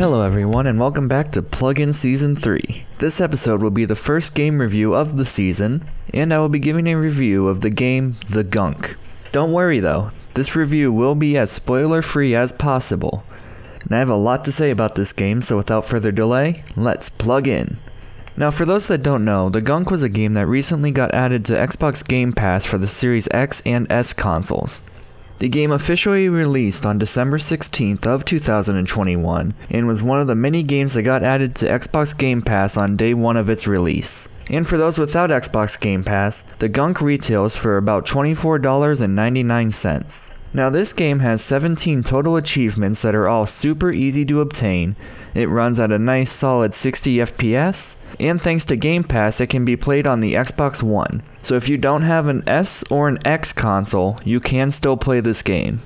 Hello, everyone, and welcome back to Plugin Season 3. This episode will be the first game review of the season, and I will be giving a review of the game The Gunk. Don't worry though, this review will be as spoiler free as possible. And I have a lot to say about this game, so without further delay, let's plug in. Now, for those that don't know, The Gunk was a game that recently got added to Xbox Game Pass for the Series X and S consoles. The game officially released on December 16th of 2021 and was one of the many games that got added to Xbox Game Pass on day 1 of its release. And for those without Xbox Game Pass, the Gunk retails for about $24.99. Now this game has 17 total achievements that are all super easy to obtain. It runs at a nice solid 60 FPS, and thanks to Game Pass, it can be played on the Xbox One. So if you don't have an S or an X console, you can still play this game.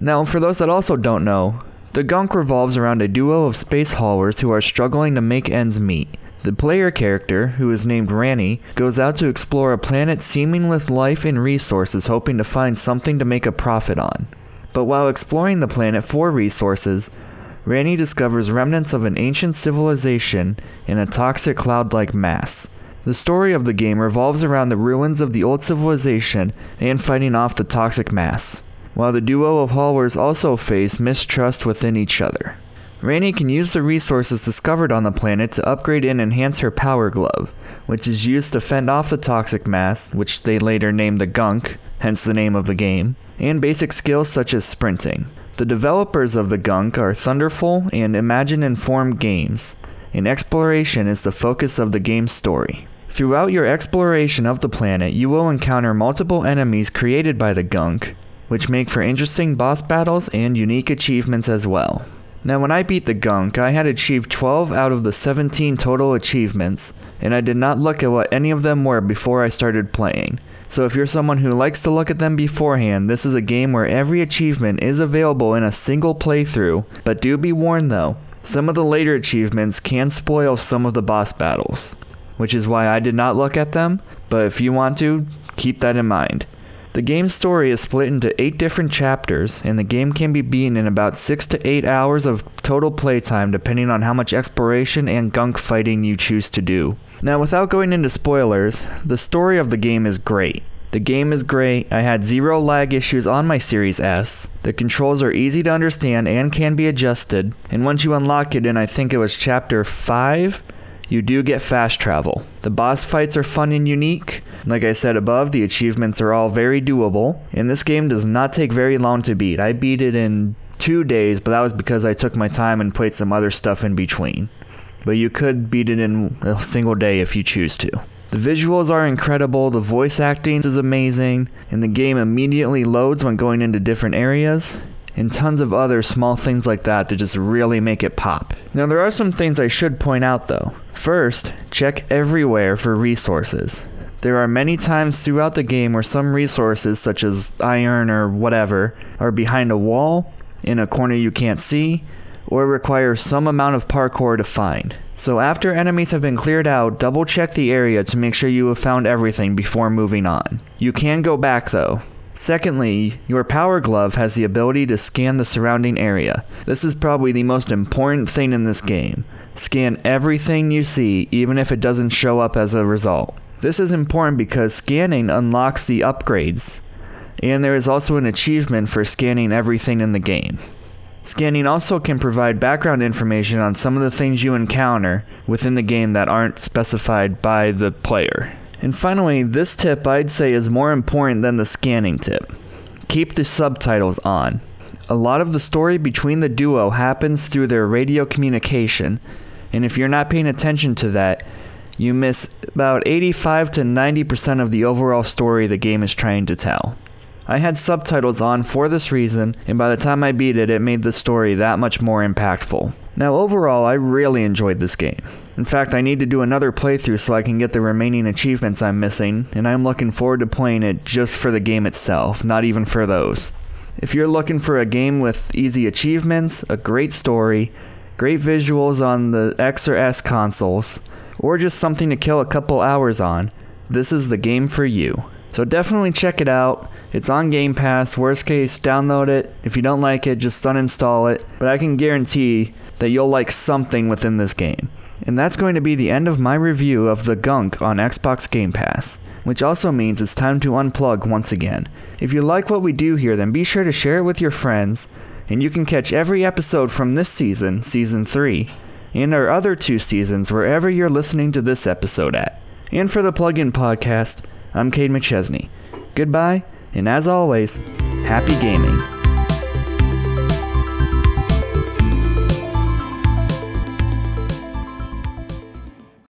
Now, for those that also don't know, the Gunk revolves around a duo of space haulers who are struggling to make ends meet. The player character, who is named Rani, goes out to explore a planet seeming with life and resources, hoping to find something to make a profit on. But while exploring the planet for resources, Rani discovers remnants of an ancient civilization in a toxic cloud like mass. The story of the game revolves around the ruins of the old civilization and fighting off the toxic mass, while the duo of haulers also face mistrust within each other. Rani can use the resources discovered on the planet to upgrade and enhance her power glove, which is used to fend off the toxic mass, which they later named the Gunk, hence the name of the game, and basic skills such as sprinting. The developers of the Gunk are Thunderful and Image & Form Games, and exploration is the focus of the game's story. Throughout your exploration of the planet, you will encounter multiple enemies created by the Gunk, which make for interesting boss battles and unique achievements as well. Now, when I beat the gunk, I had achieved 12 out of the 17 total achievements, and I did not look at what any of them were before I started playing. So, if you're someone who likes to look at them beforehand, this is a game where every achievement is available in a single playthrough. But do be warned though, some of the later achievements can spoil some of the boss battles, which is why I did not look at them. But if you want to, keep that in mind. The game's story is split into 8 different chapters, and the game can be beaten in about 6 to 8 hours of total playtime depending on how much exploration and gunk fighting you choose to do. Now, without going into spoilers, the story of the game is great. The game is great. I had zero lag issues on my Series S. The controls are easy to understand and can be adjusted. And once you unlock it in, I think it was chapter 5, you do get fast travel. The boss fights are fun and unique. Like I said above, the achievements are all very doable, and this game does not take very long to beat. I beat it in two days, but that was because I took my time and played some other stuff in between. But you could beat it in a single day if you choose to. The visuals are incredible, the voice acting is amazing, and the game immediately loads when going into different areas and tons of other small things like that to just really make it pop. Now, there are some things I should point out though. First, check everywhere for resources. There are many times throughout the game where some resources, such as iron or whatever, are behind a wall, in a corner you can't see, or require some amount of parkour to find. So after enemies have been cleared out, double check the area to make sure you have found everything before moving on. You can go back though, Secondly, your power glove has the ability to scan the surrounding area. This is probably the most important thing in this game. Scan everything you see, even if it doesn't show up as a result. This is important because scanning unlocks the upgrades, and there is also an achievement for scanning everything in the game. Scanning also can provide background information on some of the things you encounter within the game that aren't specified by the player. And finally, this tip I'd say is more important than the scanning tip. Keep the subtitles on. A lot of the story between the duo happens through their radio communication, and if you're not paying attention to that, you miss about 85 to 90% of the overall story the game is trying to tell. I had subtitles on for this reason, and by the time I beat it, it made the story that much more impactful. Now, overall, I really enjoyed this game. In fact, I need to do another playthrough so I can get the remaining achievements I'm missing, and I'm looking forward to playing it just for the game itself, not even for those. If you're looking for a game with easy achievements, a great story, great visuals on the X or S consoles, or just something to kill a couple hours on, this is the game for you. So definitely check it out. It's on Game Pass. Worst case, download it. If you don't like it, just uninstall it. But I can guarantee that you'll like something within this game. And that's going to be the end of my review of The Gunk on Xbox Game Pass, which also means it's time to unplug once again. If you like what we do here, then be sure to share it with your friends, and you can catch every episode from this season, Season 3, and our other two seasons wherever you're listening to this episode at. And for the Plug-in Podcast, I'm Cade McChesney. Goodbye, and as always, happy gaming.